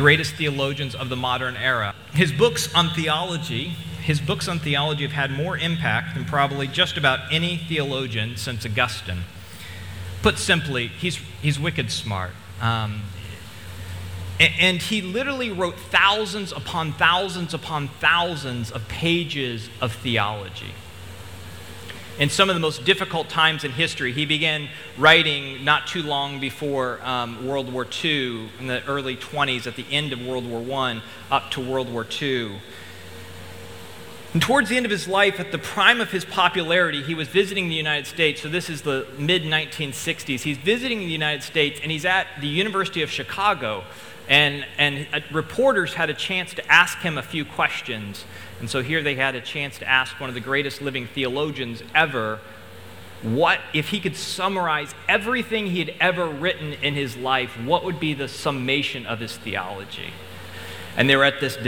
greatest theologians of the modern era. His books on theology, his books on theology have had more impact than probably just about any theologian since Augustine. Put simply, he's, he's wicked smart. Um, and he literally wrote thousands upon thousands upon thousands of pages of theology. In some of the most difficult times in history, he began writing not too long before um, World War II, in the early 20s, at the end of World War I, up to World War II. And towards the end of his life, at the prime of his popularity, he was visiting the United States. So, this is the mid 1960s. He's visiting the United States, and he's at the University of Chicago. And, and uh, reporters had a chance to ask him a few questions. And so, here they had a chance to ask one of the greatest living theologians ever what, if he could summarize everything he had ever written in his life, what would be the summation of his theology? And they were at this,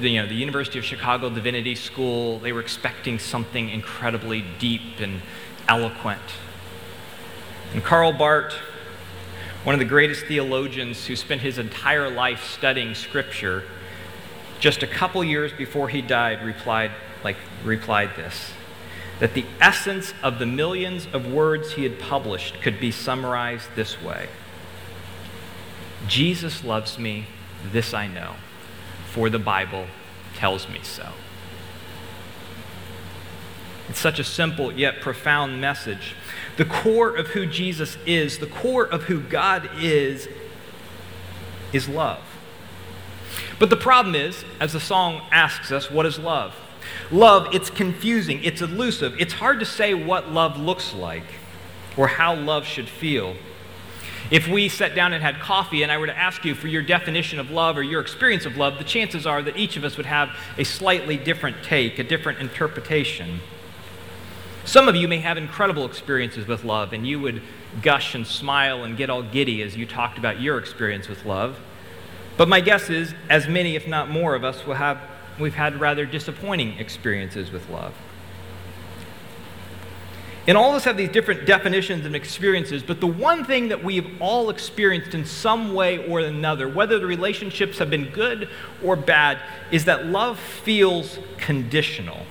you know, the University of Chicago Divinity School. They were expecting something incredibly deep and eloquent. And Karl Barth, one of the greatest theologians who spent his entire life studying Scripture, just a couple years before he died, replied, like, replied this that the essence of the millions of words he had published could be summarized this way Jesus loves me, this I know for the Bible tells me so. It's such a simple yet profound message. The core of who Jesus is, the core of who God is, is love. But the problem is, as the song asks us, what is love? Love, it's confusing, it's elusive, it's hard to say what love looks like or how love should feel. If we sat down and had coffee and I were to ask you for your definition of love or your experience of love, the chances are that each of us would have a slightly different take, a different interpretation. Some of you may have incredible experiences with love, and you would gush and smile and get all giddy as you talked about your experience with love. But my guess is, as many, if not more, of us will have, we've had rather disappointing experiences with love. And all of us have these different definitions and experiences, but the one thing that we've all experienced in some way or another, whether the relationships have been good or bad, is that love feels conditional.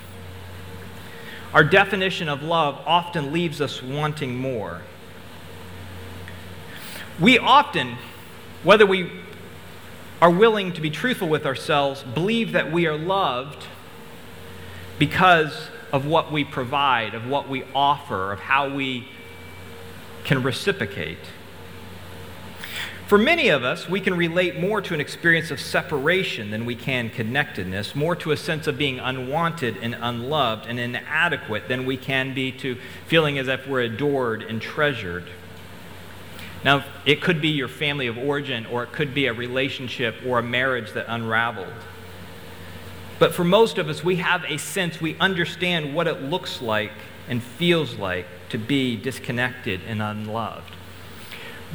Our definition of love often leaves us wanting more. We often, whether we are willing to be truthful with ourselves, believe that we are loved because of what we provide, of what we offer, of how we can reciprocate. For many of us, we can relate more to an experience of separation than we can connectedness, more to a sense of being unwanted and unloved and inadequate than we can be to feeling as if we're adored and treasured. Now, it could be your family of origin, or it could be a relationship or a marriage that unraveled. But for most of us, we have a sense, we understand what it looks like and feels like to be disconnected and unloved.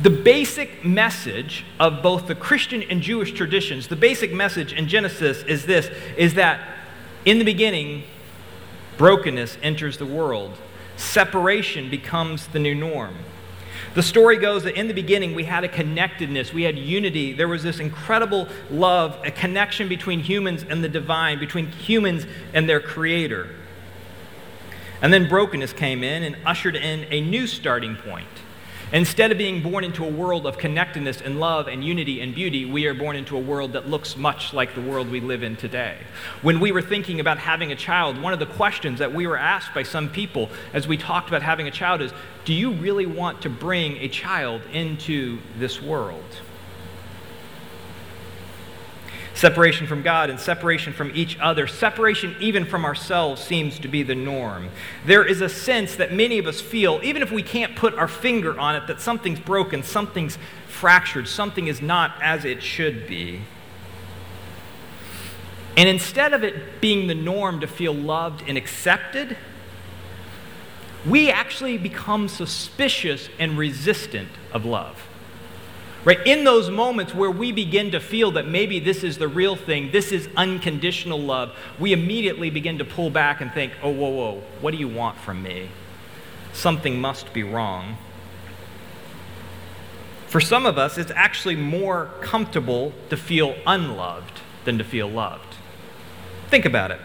The basic message of both the Christian and Jewish traditions, the basic message in Genesis is this is that in the beginning, brokenness enters the world. Separation becomes the new norm. The story goes that in the beginning we had a connectedness, we had unity. There was this incredible love, a connection between humans and the divine, between humans and their creator. And then brokenness came in and ushered in a new starting point. Instead of being born into a world of connectedness and love and unity and beauty, we are born into a world that looks much like the world we live in today. When we were thinking about having a child, one of the questions that we were asked by some people as we talked about having a child is Do you really want to bring a child into this world? Separation from God and separation from each other, separation even from ourselves seems to be the norm. There is a sense that many of us feel, even if we can't put our finger on it, that something's broken, something's fractured, something is not as it should be. And instead of it being the norm to feel loved and accepted, we actually become suspicious and resistant of love. Right? In those moments where we begin to feel that maybe this is the real thing, this is unconditional love, we immediately begin to pull back and think, oh, whoa, whoa, what do you want from me? Something must be wrong. For some of us, it's actually more comfortable to feel unloved than to feel loved. Think about it.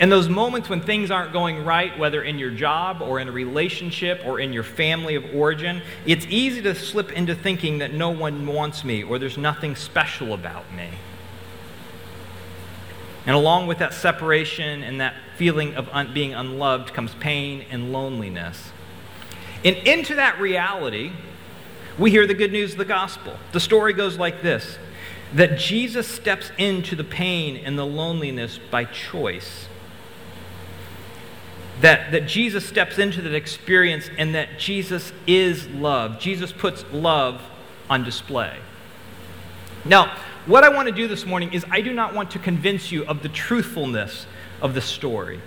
In those moments when things aren't going right, whether in your job or in a relationship or in your family of origin, it's easy to slip into thinking that no one wants me or there's nothing special about me. And along with that separation and that feeling of un- being unloved comes pain and loneliness. And into that reality, we hear the good news of the gospel. The story goes like this that Jesus steps into the pain and the loneliness by choice. That, that Jesus steps into that experience and that Jesus is love. Jesus puts love on display. Now, what I want to do this morning is I do not want to convince you of the truthfulness of the story.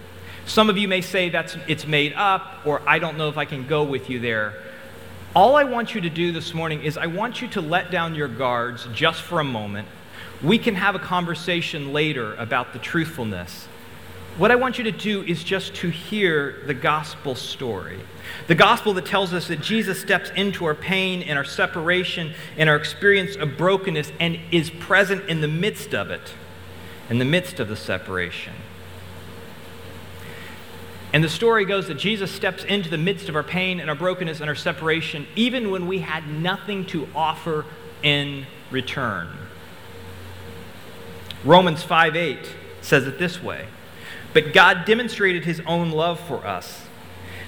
Some of you may say that's it's made up or I don't know if I can go with you there. All I want you to do this morning is I want you to let down your guards just for a moment. We can have a conversation later about the truthfulness. What I want you to do is just to hear the gospel story. The gospel that tells us that Jesus steps into our pain and our separation and our experience of brokenness and is present in the midst of it, in the midst of the separation. And the story goes that Jesus steps into the midst of our pain and our brokenness and our separation, even when we had nothing to offer in return. Romans 5 8 says it this way But God demonstrated his own love for us,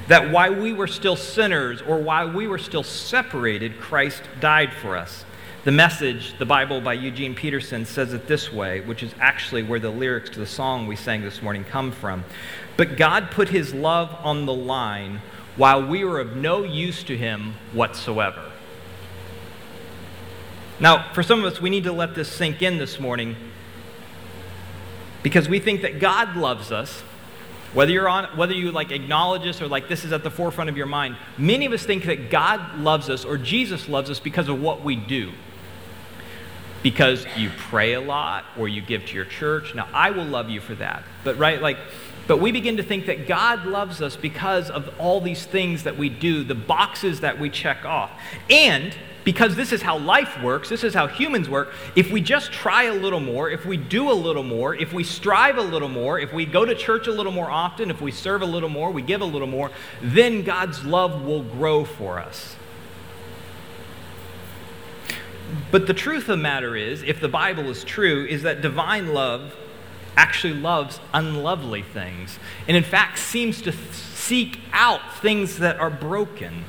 that while we were still sinners or while we were still separated, Christ died for us. The message, the Bible by Eugene Peterson, says it this way, which is actually where the lyrics to the song we sang this morning come from. But God put his love on the line while we were of no use to him whatsoever. Now, for some of us, we need to let this sink in this morning because we think that God loves us. Whether you're on, whether you like acknowledge this or like this is at the forefront of your mind, many of us think that God loves us or Jesus loves us because of what we do. Because you pray a lot or you give to your church. Now, I will love you for that. But right, like but we begin to think that God loves us because of all these things that we do, the boxes that we check off. And because this is how life works, this is how humans work, if we just try a little more, if we do a little more, if we strive a little more, if we go to church a little more often, if we serve a little more, we give a little more, then God's love will grow for us. But the truth of the matter is, if the Bible is true, is that divine love actually loves unlovely things, and in fact seems to seek out things that are broken.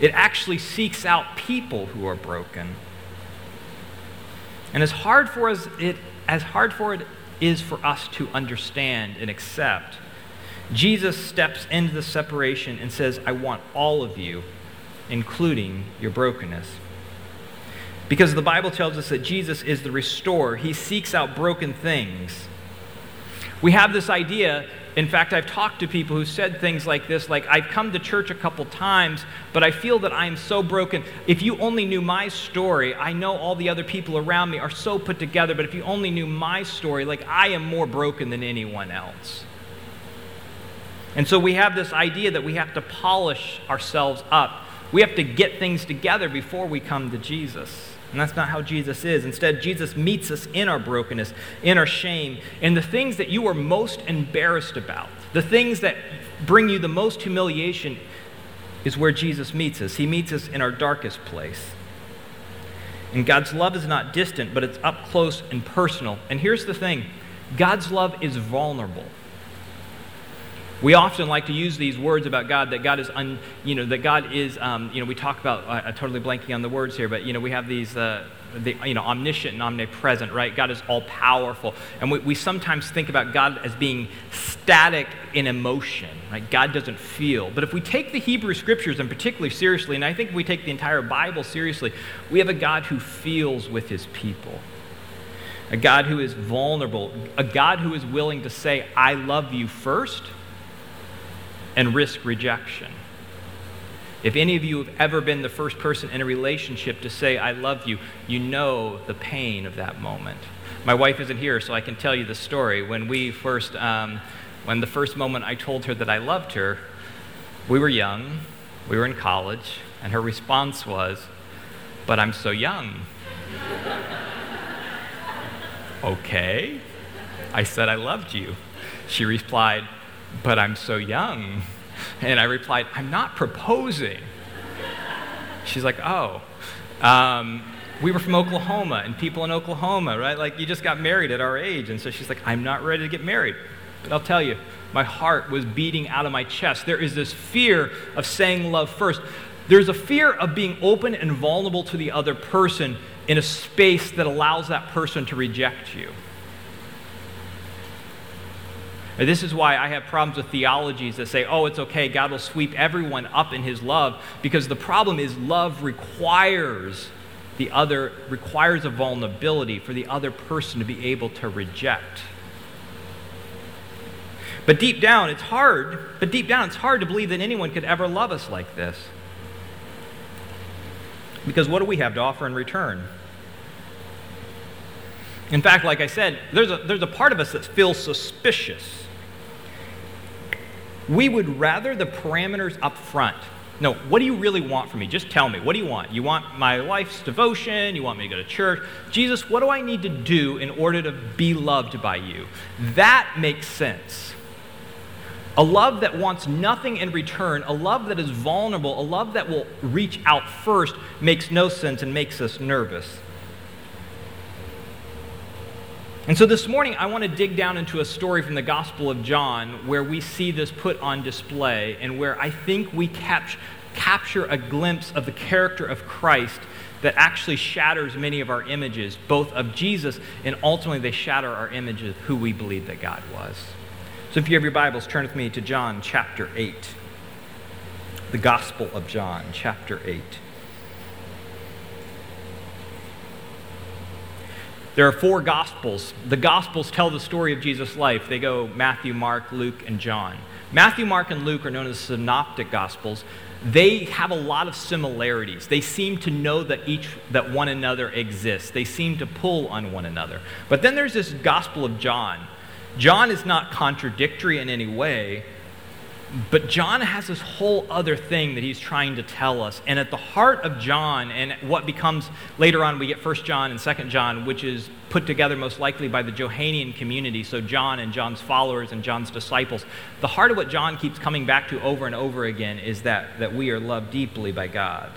It actually seeks out people who are broken. And as hard for us it as hard for it is for us to understand and accept, Jesus steps into the separation and says, I want all of you, including your brokenness. Because the Bible tells us that Jesus is the restorer, he seeks out broken things. We have this idea. In fact, I've talked to people who said things like this like, I've come to church a couple times, but I feel that I am so broken. If you only knew my story, I know all the other people around me are so put together, but if you only knew my story, like, I am more broken than anyone else. And so we have this idea that we have to polish ourselves up. We have to get things together before we come to Jesus. And that's not how Jesus is. Instead, Jesus meets us in our brokenness, in our shame, in the things that you are most embarrassed about, the things that bring you the most humiliation, is where Jesus meets us. He meets us in our darkest place. And God's love is not distant, but it's up close and personal. And here's the thing God's love is vulnerable. We often like to use these words about God that God is, un, you know, that God is, um, you know, we talk about, uh, I'm totally blanking on the words here, but, you know, we have these, uh, the, you know, omniscient and omnipresent, right? God is all powerful. And we, we sometimes think about God as being static in emotion, right? God doesn't feel. But if we take the Hebrew scriptures and particularly seriously, and I think if we take the entire Bible seriously, we have a God who feels with his people. A God who is vulnerable, a God who is willing to say, I love you first and risk rejection. If any of you have ever been the first person in a relationship to say, I love you, you know the pain of that moment. My wife isn't here, so I can tell you the story. When we first, um, when the first moment I told her that I loved her, we were young, we were in college, and her response was, But I'm so young. okay. I said I loved you. She replied, But I'm so young. And I replied, I'm not proposing. She's like, Oh. Um, we were from Oklahoma, and people in Oklahoma, right? Like, you just got married at our age. And so she's like, I'm not ready to get married. But I'll tell you, my heart was beating out of my chest. There is this fear of saying love first. There's a fear of being open and vulnerable to the other person in a space that allows that person to reject you. This is why I have problems with theologies that say, oh, it's okay, God will sweep everyone up in his love, because the problem is love requires the other, requires a vulnerability for the other person to be able to reject. But deep down, it's hard, but deep down, it's hard to believe that anyone could ever love us like this. Because what do we have to offer in return? In fact, like I said, there's a, there's a part of us that feels suspicious. We would rather the parameters up front. No, what do you really want from me? Just tell me. What do you want? You want my life's devotion? You want me to go to church? Jesus, what do I need to do in order to be loved by you? That makes sense. A love that wants nothing in return, a love that is vulnerable, a love that will reach out first, makes no sense and makes us nervous. And so this morning, I want to dig down into a story from the Gospel of John where we see this put on display and where I think we cap- capture a glimpse of the character of Christ that actually shatters many of our images, both of Jesus and ultimately they shatter our image of who we believe that God was. So if you have your Bibles, turn with me to John chapter 8. The Gospel of John, chapter 8. There are four Gospels. The Gospels tell the story of Jesus' life. They go Matthew, Mark, Luke, and John. Matthew, Mark, and Luke are known as synoptic Gospels. They have a lot of similarities. They seem to know that each that one another exists. They seem to pull on one another. But then there's this Gospel of John John is not contradictory in any way, but John has this whole other thing that he's trying to tell us. And at the heart of John, and what becomes later on, we get 1 John and 2 John, which is put together most likely by the Johannine community, so John and John's followers and John's disciples. The heart of what John keeps coming back to over and over again is that, that we are loved deeply by God.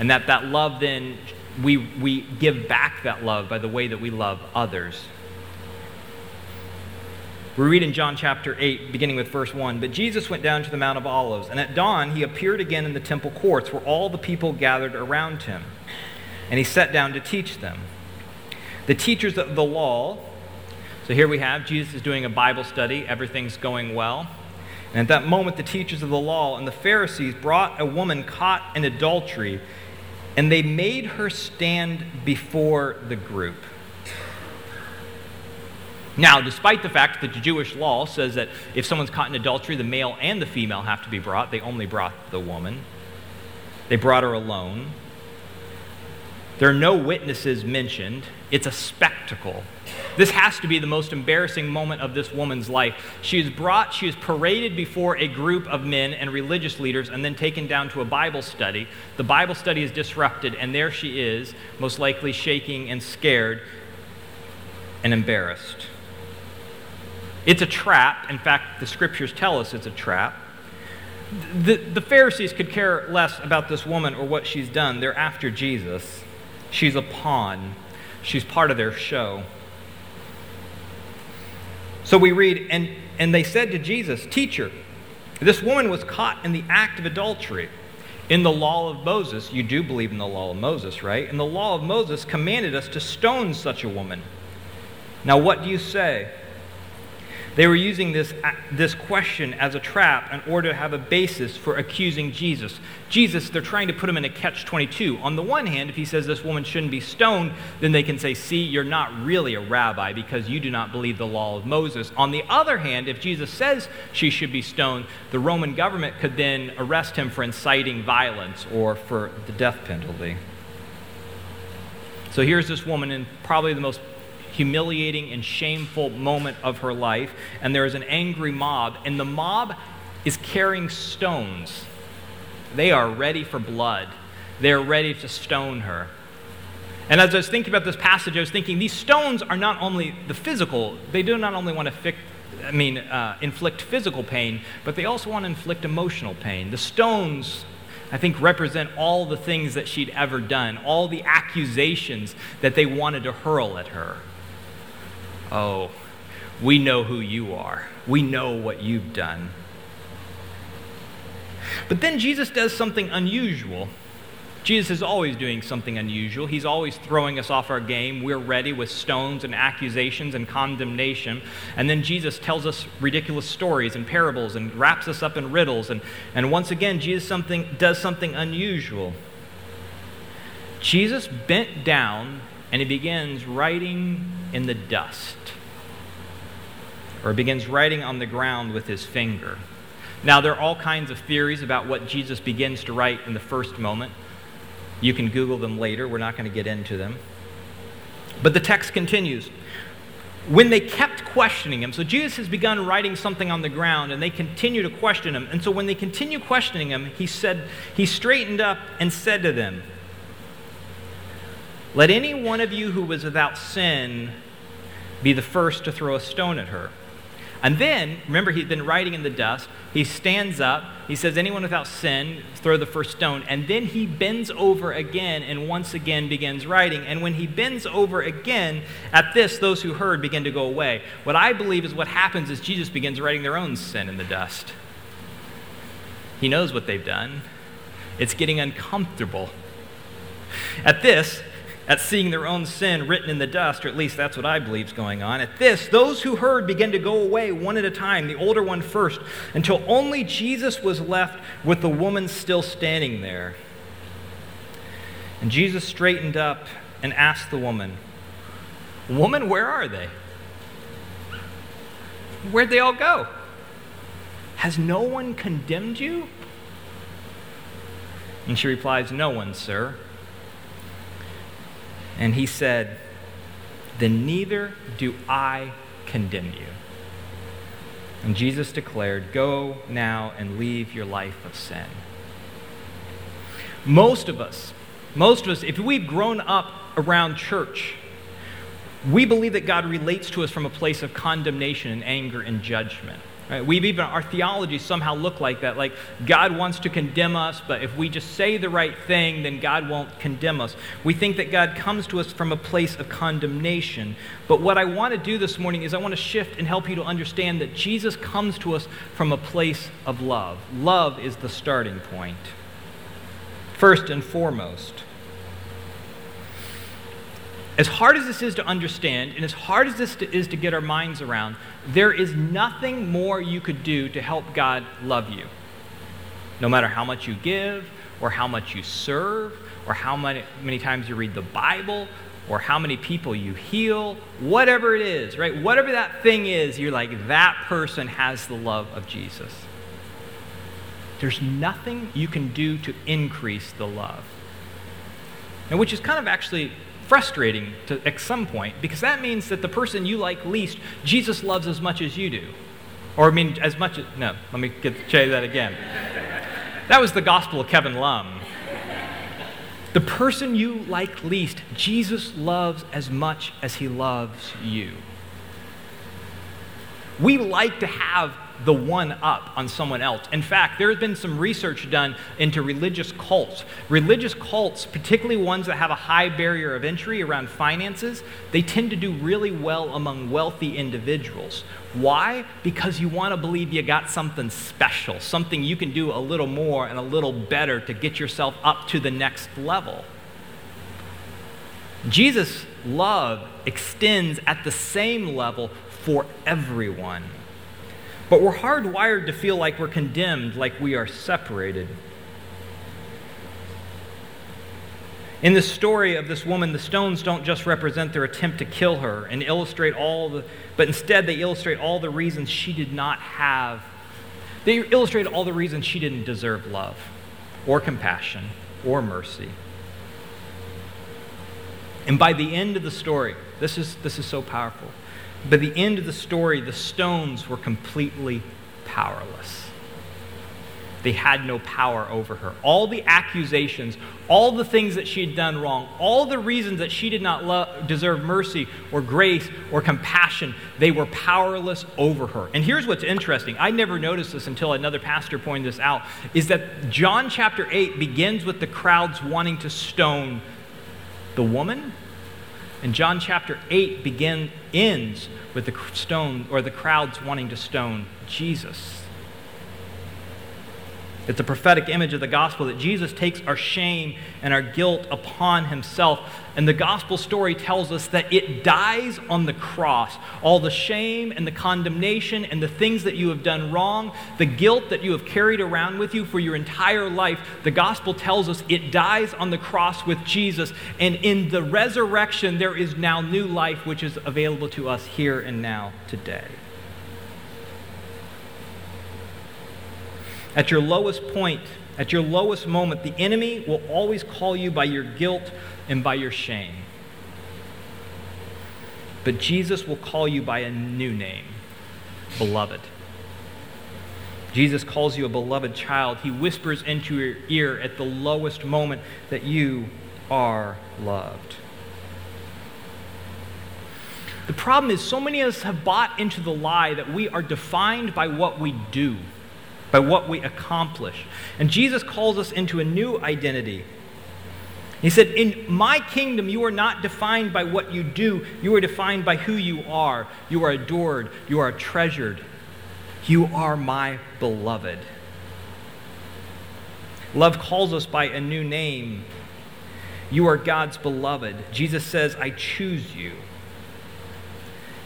And that that love then, we, we give back that love by the way that we love others. We read in John chapter 8, beginning with verse 1 But Jesus went down to the Mount of Olives, and at dawn he appeared again in the temple courts where all the people gathered around him. And he sat down to teach them. The teachers of the law, so here we have Jesus is doing a Bible study, everything's going well. And at that moment, the teachers of the law and the Pharisees brought a woman caught in adultery, and they made her stand before the group. Now, despite the fact that the Jewish law says that if someone's caught in adultery, the male and the female have to be brought, they only brought the woman. They brought her alone. There are no witnesses mentioned. It's a spectacle. This has to be the most embarrassing moment of this woman's life. She is brought, she is paraded before a group of men and religious leaders and then taken down to a Bible study. The Bible study is disrupted, and there she is, most likely shaking and scared and embarrassed. It's a trap. In fact, the scriptures tell us it's a trap. The, the Pharisees could care less about this woman or what she's done. They're after Jesus. She's a pawn, she's part of their show. So we read, and, and they said to Jesus, Teacher, this woman was caught in the act of adultery. In the law of Moses, you do believe in the law of Moses, right? In the law of Moses commanded us to stone such a woman. Now, what do you say? They were using this, this question as a trap in order to have a basis for accusing Jesus. Jesus, they're trying to put him in a catch 22. On the one hand, if he says this woman shouldn't be stoned, then they can say, See, you're not really a rabbi because you do not believe the law of Moses. On the other hand, if Jesus says she should be stoned, the Roman government could then arrest him for inciting violence or for the death penalty. So here's this woman in probably the most humiliating and shameful moment of her life, and there is an angry mob, and the mob is carrying stones. They are ready for blood. they're ready to stone her. And as I was thinking about this passage, I was thinking these stones are not only the physical, they do not only want to fix, I mean, uh, inflict physical pain, but they also want to inflict emotional pain. The stones, I think, represent all the things that she'd ever done, all the accusations that they wanted to hurl at her. Oh, we know who you are, we know what you've done. But then Jesus does something unusual. Jesus is always doing something unusual. He's always throwing us off our game. We're ready with stones and accusations and condemnation. And then Jesus tells us ridiculous stories and parables and wraps us up in riddles. And, and once again, Jesus something, does something unusual. Jesus bent down and he begins writing in the dust, or begins writing on the ground with his finger. Now, there are all kinds of theories about what Jesus begins to write in the first moment. You can Google them later. We're not going to get into them. But the text continues. When they kept questioning him, so Jesus has begun writing something on the ground and they continue to question him. And so when they continue questioning him, he said, he straightened up and said to them, Let any one of you who was without sin be the first to throw a stone at her. And then, remember, he'd been writing in the dust. He stands up. He says, Anyone without sin, throw the first stone. And then he bends over again and once again begins writing. And when he bends over again, at this, those who heard begin to go away. What I believe is what happens is Jesus begins writing their own sin in the dust. He knows what they've done, it's getting uncomfortable. At this, at seeing their own sin written in the dust, or at least that's what I believe is going on. At this, those who heard began to go away one at a time, the older one first, until only Jesus was left with the woman still standing there. And Jesus straightened up and asked the woman, Woman, where are they? Where'd they all go? Has no one condemned you? And she replies, No one, sir. And he said, Then neither do I condemn you. And Jesus declared, Go now and leave your life of sin. Most of us, most of us, if we've grown up around church, we believe that God relates to us from a place of condemnation and anger and judgment. Right? We've even, our theology somehow look like that. Like God wants to condemn us, but if we just say the right thing, then God won't condemn us. We think that God comes to us from a place of condemnation. But what I want to do this morning is I want to shift and help you to understand that Jesus comes to us from a place of love. Love is the starting point. First and foremost. As hard as this is to understand, and as hard as this is to get our minds around, there is nothing more you could do to help God love you. No matter how much you give, or how much you serve, or how many, many times you read the Bible, or how many people you heal, whatever it is, right? Whatever that thing is, you're like, that person has the love of Jesus. There's nothing you can do to increase the love. And which is kind of actually frustrating to, at some point because that means that the person you like least, Jesus loves as much as you do. Or, I mean, as much as, no, let me get, say that again. That was the gospel of Kevin Lum. The person you like least, Jesus loves as much as he loves you. We like to have the one up on someone else. In fact, there has been some research done into religious cults. Religious cults, particularly ones that have a high barrier of entry around finances, they tend to do really well among wealthy individuals. Why? Because you want to believe you got something special, something you can do a little more and a little better to get yourself up to the next level. Jesus' love extends at the same level for everyone. But we're hardwired to feel like we're condemned, like we are separated. In the story of this woman, the stones don't just represent their attempt to kill her and illustrate all the, but instead they illustrate all the reasons she did not have. They illustrate all the reasons she didn't deserve love or compassion or mercy. And by the end of the story, this is, this is so powerful. By the end of the story, the stones were completely powerless. they had no power over her. All the accusations, all the things that she had done wrong, all the reasons that she did not deserve mercy or grace or compassion, they were powerless over her. And here's what's interesting. I never noticed this until another pastor pointed this out is that John chapter 8 begins with the crowds wanting to stone the woman, and John chapter 8 begin, ends with the stone or the crowds wanting to stone Jesus. It's a prophetic image of the gospel that Jesus takes our shame and our guilt upon himself. And the gospel story tells us that it dies on the cross. All the shame and the condemnation and the things that you have done wrong, the guilt that you have carried around with you for your entire life, the gospel tells us it dies on the cross with Jesus. And in the resurrection, there is now new life which is available to us here and now today. At your lowest point, at your lowest moment, the enemy will always call you by your guilt and by your shame. But Jesus will call you by a new name, beloved. Jesus calls you a beloved child. He whispers into your ear at the lowest moment that you are loved. The problem is, so many of us have bought into the lie that we are defined by what we do by what we accomplish. And Jesus calls us into a new identity. He said, In my kingdom, you are not defined by what you do, you are defined by who you are. You are adored, you are treasured. You are my beloved. Love calls us by a new name. You are God's beloved. Jesus says, I choose you.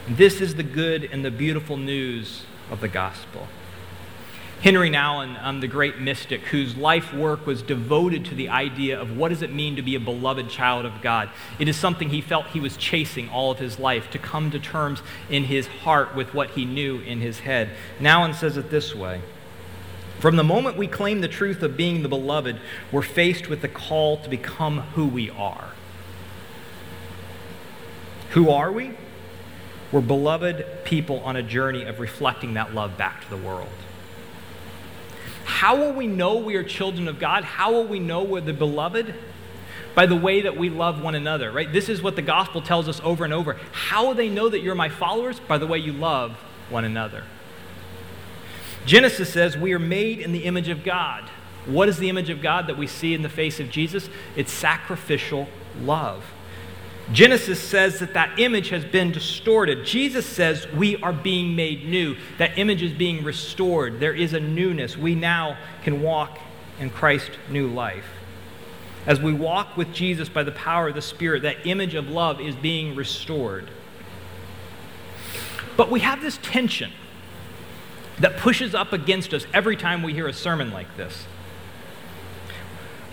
This is the good and the beautiful news of the gospel. Henri Nouwen, um, the great mystic, whose life work was devoted to the idea of what does it mean to be a beloved child of God. It is something he felt he was chasing all of his life, to come to terms in his heart with what he knew in his head. Nouwen says it this way. From the moment we claim the truth of being the beloved, we're faced with the call to become who we are. Who are we? We're beloved people on a journey of reflecting that love back to the world. How will we know we are children of God? How will we know we're the beloved? By the way that we love one another, right? This is what the gospel tells us over and over. How will they know that you're my followers? By the way you love one another. Genesis says we are made in the image of God. What is the image of God that we see in the face of Jesus? It's sacrificial love. Genesis says that that image has been distorted. Jesus says we are being made new. That image is being restored. There is a newness. We now can walk in Christ's new life. As we walk with Jesus by the power of the Spirit, that image of love is being restored. But we have this tension that pushes up against us every time we hear a sermon like this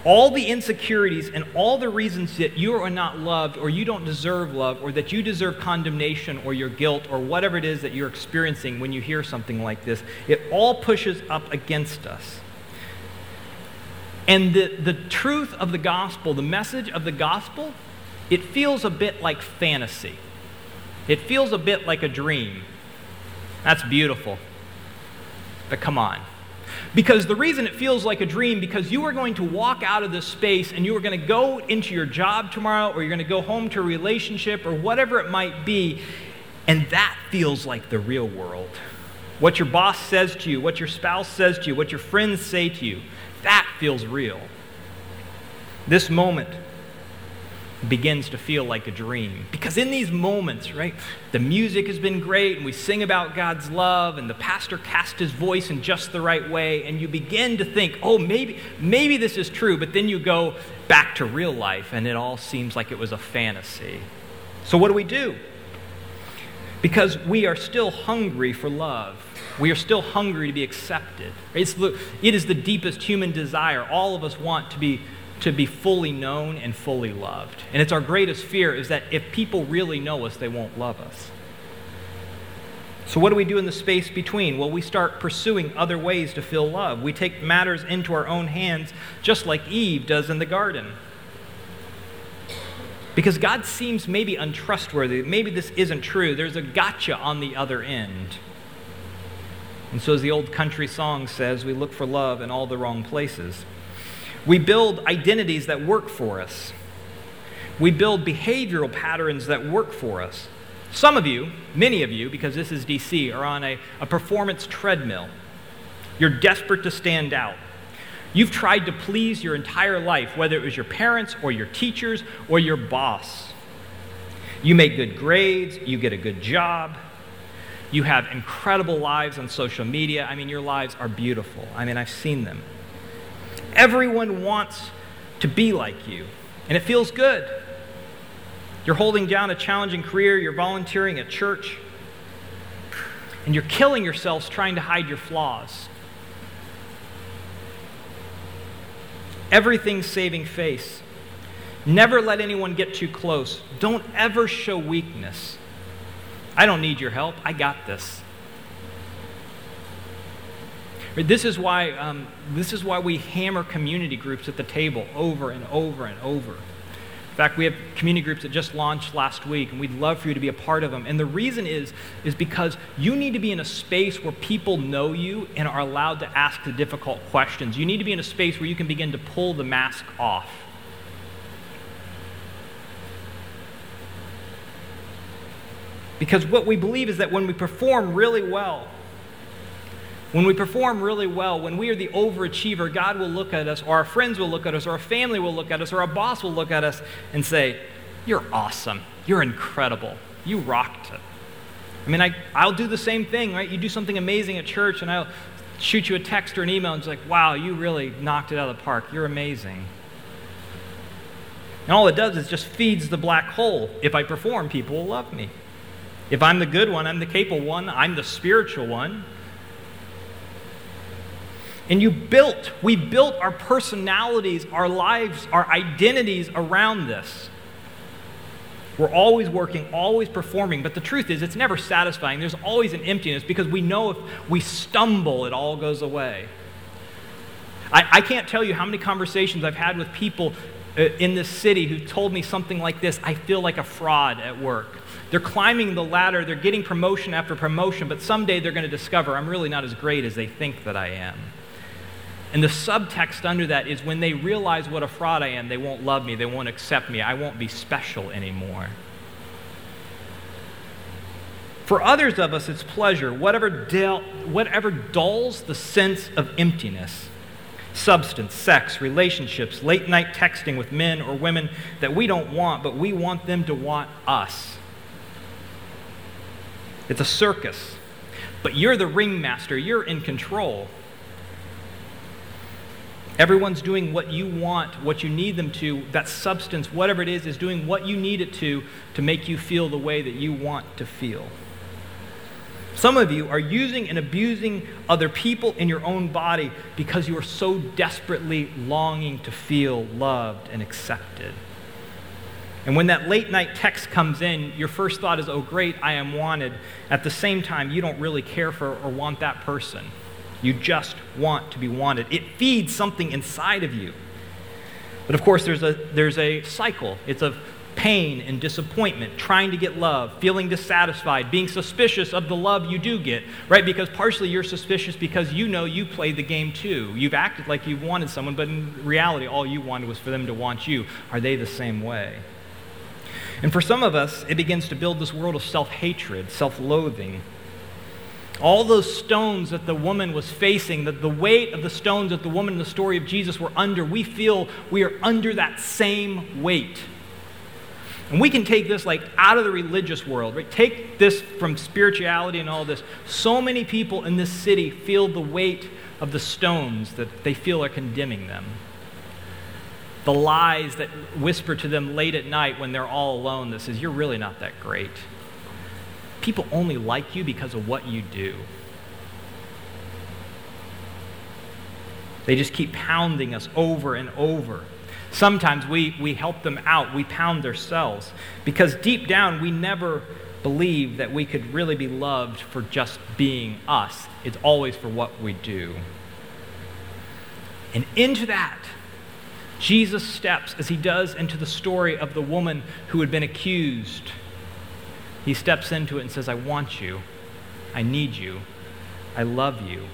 all the insecurities and all the reasons that you are not loved or you don't deserve love or that you deserve condemnation or your guilt or whatever it is that you're experiencing when you hear something like this, it all pushes up against us. And the, the truth of the gospel, the message of the gospel, it feels a bit like fantasy. It feels a bit like a dream. That's beautiful. But come on. Because the reason it feels like a dream, because you are going to walk out of this space and you are going to go into your job tomorrow, or you're going to go home to a relationship, or whatever it might be, and that feels like the real world. What your boss says to you, what your spouse says to you, what your friends say to you, that feels real. This moment begins to feel like a dream. Because in these moments, right, the music has been great and we sing about God's love and the pastor cast his voice in just the right way and you begin to think, "Oh, maybe maybe this is true." But then you go back to real life and it all seems like it was a fantasy. So what do we do? Because we are still hungry for love. We are still hungry to be accepted. It's the, it is the deepest human desire. All of us want to be to be fully known and fully loved. And it's our greatest fear is that if people really know us, they won't love us. So, what do we do in the space between? Well, we start pursuing other ways to feel love. We take matters into our own hands, just like Eve does in the garden. Because God seems maybe untrustworthy. Maybe this isn't true. There's a gotcha on the other end. And so, as the old country song says, we look for love in all the wrong places. We build identities that work for us. We build behavioral patterns that work for us. Some of you, many of you, because this is DC, are on a, a performance treadmill. You're desperate to stand out. You've tried to please your entire life, whether it was your parents or your teachers or your boss. You make good grades, you get a good job, you have incredible lives on social media. I mean, your lives are beautiful. I mean, I've seen them. Everyone wants to be like you, and it feels good. You're holding down a challenging career, you're volunteering at church, and you're killing yourselves trying to hide your flaws. Everything's saving face. Never let anyone get too close. Don't ever show weakness. I don't need your help. I got this. This is why, um, this is why we hammer community groups at the table over and over and over. In fact, we have community groups that just launched last week, and we'd love for you to be a part of them. And the reason is, is because you need to be in a space where people know you and are allowed to ask the difficult questions. You need to be in a space where you can begin to pull the mask off. Because what we believe is that when we perform really well, when we perform really well, when we are the overachiever, God will look at us, or our friends will look at us, or our family will look at us, or our boss will look at us and say, You're awesome. You're incredible. You rocked it. I mean, I, I'll do the same thing, right? You do something amazing at church, and I'll shoot you a text or an email, and it's like, Wow, you really knocked it out of the park. You're amazing. And all it does is just feeds the black hole. If I perform, people will love me. If I'm the good one, I'm the capable one, I'm the spiritual one. And you built, we built our personalities, our lives, our identities around this. We're always working, always performing, but the truth is, it's never satisfying. There's always an emptiness because we know if we stumble, it all goes away. I, I can't tell you how many conversations I've had with people uh, in this city who told me something like this I feel like a fraud at work. They're climbing the ladder, they're getting promotion after promotion, but someday they're going to discover I'm really not as great as they think that I am. And the subtext under that is when they realize what a fraud I am, they won't love me, they won't accept me, I won't be special anymore. For others of us, it's pleasure, whatever, whatever dulls the sense of emptiness substance, sex, relationships, late night texting with men or women that we don't want, but we want them to want us. It's a circus. But you're the ringmaster, you're in control. Everyone's doing what you want, what you need them to. That substance, whatever it is, is doing what you need it to to make you feel the way that you want to feel. Some of you are using and abusing other people in your own body because you are so desperately longing to feel loved and accepted. And when that late night text comes in, your first thought is, oh, great, I am wanted. At the same time, you don't really care for or want that person. You just want to be wanted. It feeds something inside of you. But of course, there's a, there's a cycle. It's of pain and disappointment, trying to get love, feeling dissatisfied, being suspicious of the love you do get, right? Because partially you're suspicious because you know you played the game too. You've acted like you wanted someone, but in reality, all you wanted was for them to want you. Are they the same way? And for some of us, it begins to build this world of self hatred, self loathing. All those stones that the woman was facing, that the weight of the stones that the woman in the story of Jesus were under, we feel we are under that same weight. And we can take this like out of the religious world, right? Take this from spirituality and all this. So many people in this city feel the weight of the stones that they feel are condemning them the lies that whisper to them late at night when they're all alone that says, You're really not that great. People only like you because of what you do. They just keep pounding us over and over. Sometimes we, we help them out, we pound ourselves, because deep down we never believe that we could really be loved for just being us. It's always for what we do. And into that, Jesus steps as he does into the story of the woman who had been accused. He steps into it and says, I want you. I need you. I love you.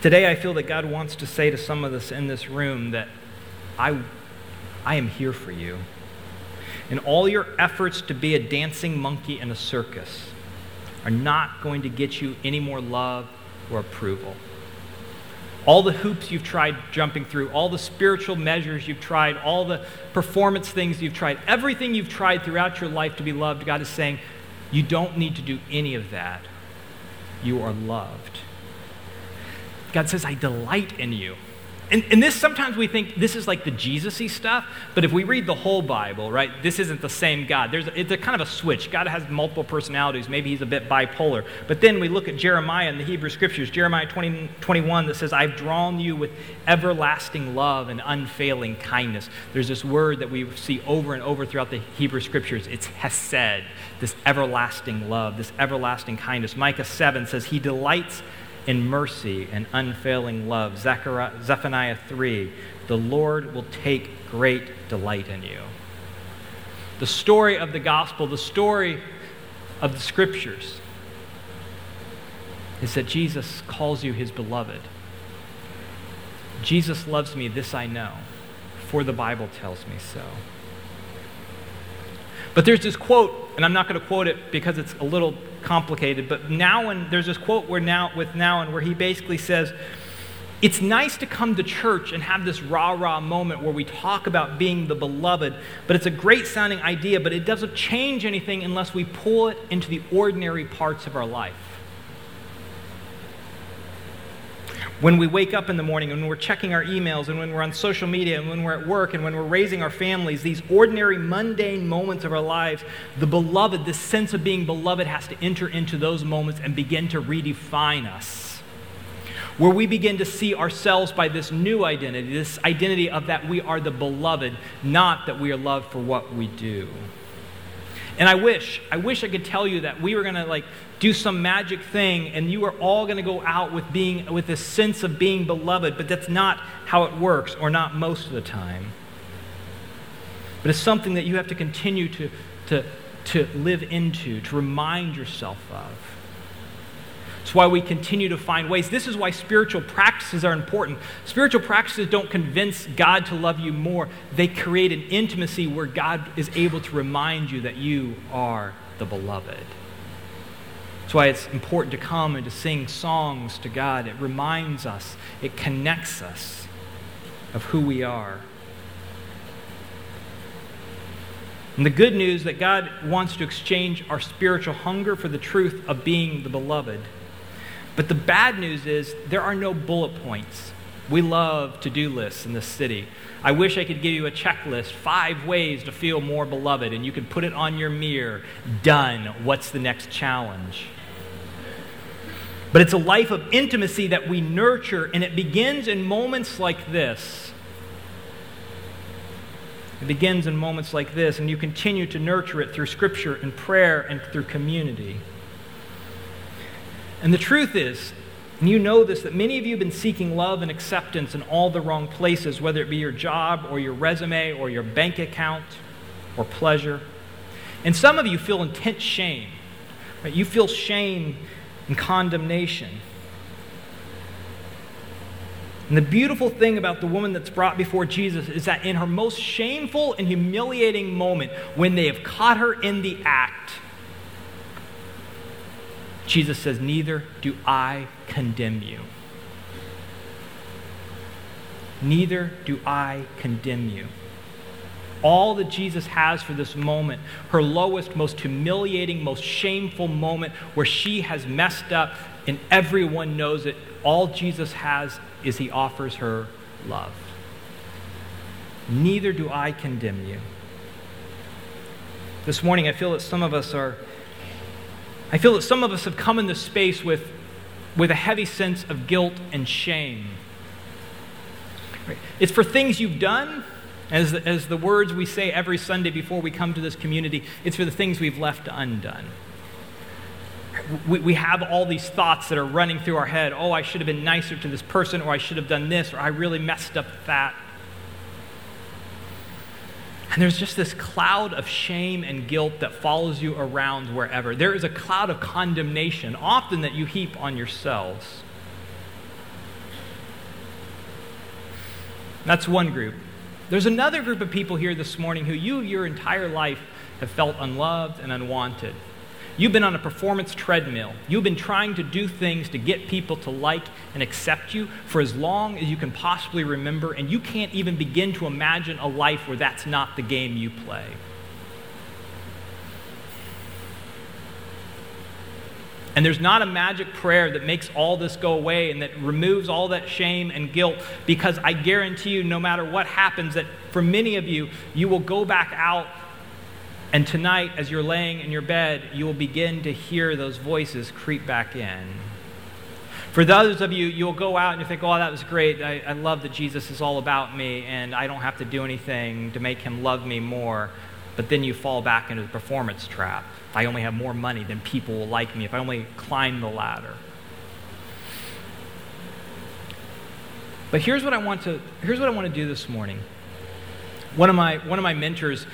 Today, I feel that God wants to say to some of us in this room that I, I am here for you. And all your efforts to be a dancing monkey in a circus are not going to get you any more love or approval. All the hoops you've tried jumping through, all the spiritual measures you've tried, all the performance things you've tried, everything you've tried throughout your life to be loved, God is saying, you don't need to do any of that. You are loved. God says, I delight in you. And, and, this sometimes we think this is like the Jesus-y stuff, but if we read the whole Bible, right, this isn't the same God. There's it's a kind of a switch. God has multiple personalities. Maybe he's a bit bipolar. But then we look at Jeremiah in the Hebrew Scriptures, Jeremiah 20, 21, that says, "I've drawn you with everlasting love and unfailing kindness." There's this word that we see over and over throughout the Hebrew Scriptures. It's hesed, this everlasting love, this everlasting kindness. Micah 7 says, "He delights." In mercy and unfailing love. Zephaniah 3 The Lord will take great delight in you. The story of the gospel, the story of the scriptures, is that Jesus calls you his beloved. Jesus loves me, this I know, for the Bible tells me so. But there's this quote, and I'm not going to quote it because it's a little complicated, but now and there's this quote where now with Nouwen where he basically says, it's nice to come to church and have this rah rah moment where we talk about being the beloved, but it's a great sounding idea, but it doesn't change anything unless we pull it into the ordinary parts of our life. When we wake up in the morning and when we're checking our emails and when we're on social media and when we're at work and when we're raising our families, these ordinary, mundane moments of our lives, the beloved, this sense of being beloved has to enter into those moments and begin to redefine us. Where we begin to see ourselves by this new identity, this identity of that we are the beloved, not that we are loved for what we do. And I wish, I wish I could tell you that we were going to like do some magic thing and you are all going to go out with being with this sense of being beloved, but that's not how it works or not most of the time. But it's something that you have to continue to, to, to live into, to remind yourself of. It's why we continue to find ways. This is why spiritual practices are important. Spiritual practices don't convince God to love you more, they create an intimacy where God is able to remind you that you are the beloved. That's why it's important to come and to sing songs to God. It reminds us, it connects us of who we are. And the good news that God wants to exchange our spiritual hunger for the truth of being the beloved. But the bad news is there are no bullet points. We love to do lists in this city. I wish I could give you a checklist, five ways to feel more beloved, and you can put it on your mirror. Done. What's the next challenge? But it's a life of intimacy that we nurture, and it begins in moments like this. It begins in moments like this, and you continue to nurture it through Scripture and prayer and through community. And the truth is, and you know this, that many of you have been seeking love and acceptance in all the wrong places, whether it be your job or your resume or your bank account or pleasure. And some of you feel intense shame. Right? You feel shame and condemnation. And the beautiful thing about the woman that's brought before Jesus is that in her most shameful and humiliating moment, when they have caught her in the act, Jesus says, Neither do I condemn you. Neither do I condemn you all that Jesus has for this moment, her lowest, most humiliating, most shameful moment where she has messed up and everyone knows it, all Jesus has is he offers her love. Neither do I condemn you. This morning, I feel that some of us are, I feel that some of us have come in this space with, with a heavy sense of guilt and shame. It's for things you've done as as the words we say every Sunday before we come to this community, it's for the things we've left undone. We, we have all these thoughts that are running through our head. Oh, I should have been nicer to this person, or I should have done this, or I really messed up that. And there's just this cloud of shame and guilt that follows you around wherever. There is a cloud of condemnation, often that you heap on yourselves. That's one group. There's another group of people here this morning who you, your entire life, have felt unloved and unwanted. You've been on a performance treadmill. You've been trying to do things to get people to like and accept you for as long as you can possibly remember, and you can't even begin to imagine a life where that's not the game you play. And there's not a magic prayer that makes all this go away and that removes all that shame and guilt because I guarantee you, no matter what happens, that for many of you, you will go back out and tonight, as you're laying in your bed, you will begin to hear those voices creep back in. For those of you, you'll go out and you think, oh, that was great. I, I love that Jesus is all about me and I don't have to do anything to make him love me more. But then you fall back into the performance trap. If I only have more money, then people will like me. If I only climb the ladder. But here's what I want to, here's what I want to do this morning. One of my, one of my mentors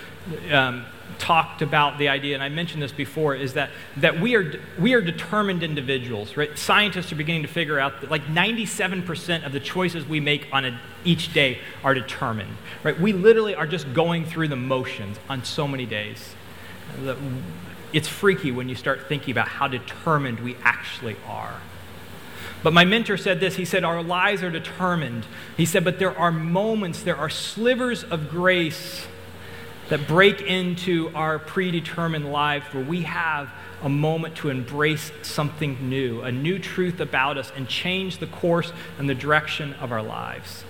um, talked about the idea, and I mentioned this before, is that, that we, are, we are determined individuals, right? Scientists are beginning to figure out that like 97% of the choices we make on a, each day are determined, right? We literally are just going through the motions on so many days. It's freaky when you start thinking about how determined we actually are. But my mentor said this. He said, Our lives are determined. He said, But there are moments, there are slivers of grace that break into our predetermined lives where we have a moment to embrace something new, a new truth about us, and change the course and the direction of our lives.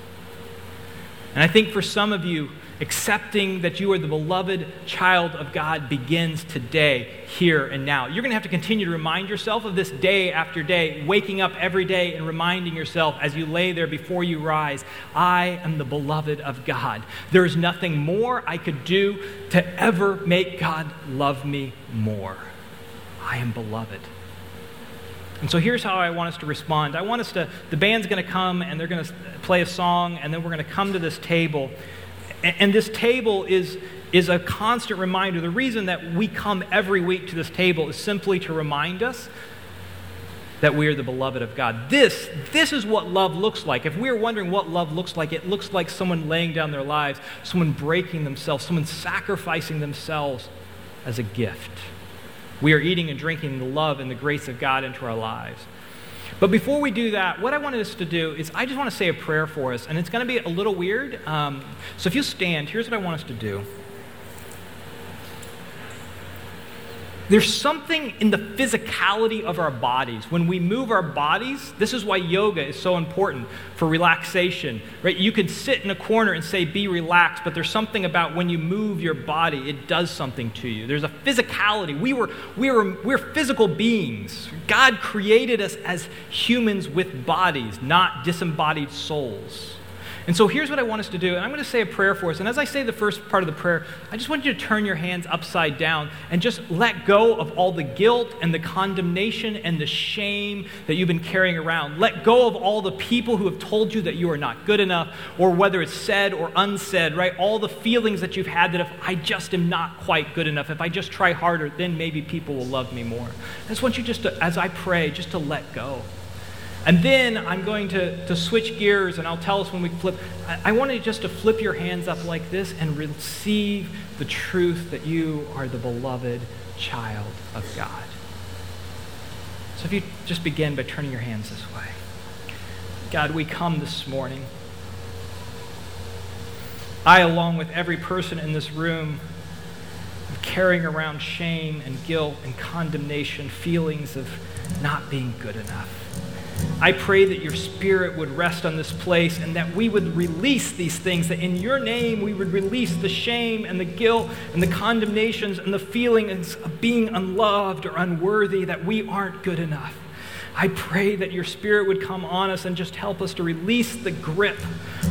And I think for some of you, accepting that you are the beloved child of God begins today, here and now. You're going to have to continue to remind yourself of this day after day, waking up every day and reminding yourself as you lay there before you rise, I am the beloved of God. There is nothing more I could do to ever make God love me more. I am beloved. And so here's how I want us to respond. I want us to, the band's going to come and they're going to play a song, and then we're going to come to this table. And this table is, is a constant reminder. The reason that we come every week to this table is simply to remind us that we are the beloved of God. This, this is what love looks like. If we're wondering what love looks like, it looks like someone laying down their lives, someone breaking themselves, someone sacrificing themselves as a gift. We are eating and drinking the love and the grace of God into our lives. But before we do that, what I wanted us to do is I just want to say a prayer for us, and it's going to be a little weird. Um, so if you stand, here's what I want us to do. There's something in the physicality of our bodies. When we move our bodies, this is why yoga is so important for relaxation. Right? You can sit in a corner and say be relaxed, but there's something about when you move your body, it does something to you. There's a physicality. We were we were we're physical beings. God created us as humans with bodies, not disembodied souls. And so here's what I want us to do. And I'm going to say a prayer for us. And as I say the first part of the prayer, I just want you to turn your hands upside down and just let go of all the guilt and the condemnation and the shame that you've been carrying around. Let go of all the people who have told you that you are not good enough, or whether it's said or unsaid, right? All the feelings that you've had that if I just am not quite good enough, if I just try harder, then maybe people will love me more. I just want you just to, as I pray, just to let go. And then I'm going to, to switch gears and I'll tell us when we flip. I, I want you just to flip your hands up like this and receive the truth that you are the beloved child of God. So if you just begin by turning your hands this way. God, we come this morning. I, along with every person in this room, am carrying around shame and guilt and condemnation, feelings of not being good enough. I pray that your spirit would rest on this place and that we would release these things, that in your name we would release the shame and the guilt and the condemnations and the feelings of being unloved or unworthy, that we aren't good enough. I pray that your spirit would come on us and just help us to release the grip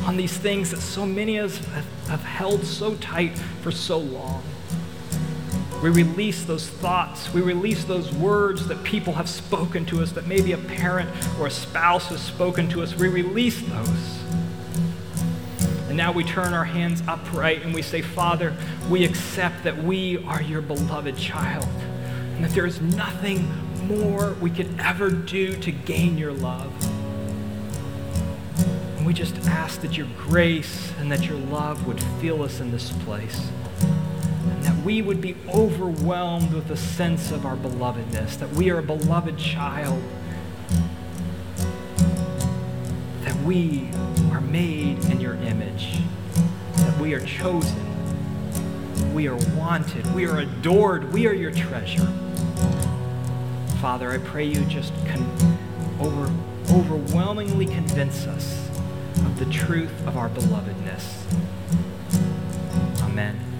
on these things that so many of us have held so tight for so long. We release those thoughts. We release those words that people have spoken to us, that maybe a parent or a spouse has spoken to us. We release those. And now we turn our hands upright and we say, Father, we accept that we are your beloved child and that there is nothing more we could ever do to gain your love. And we just ask that your grace and that your love would fill us in this place. That we would be overwhelmed with a sense of our belovedness, that we are a beloved child, that we are made in your image, that we are chosen, we are wanted, we are adored, we are your treasure. Father, I pray you just con- over, overwhelmingly convince us of the truth of our belovedness. Amen.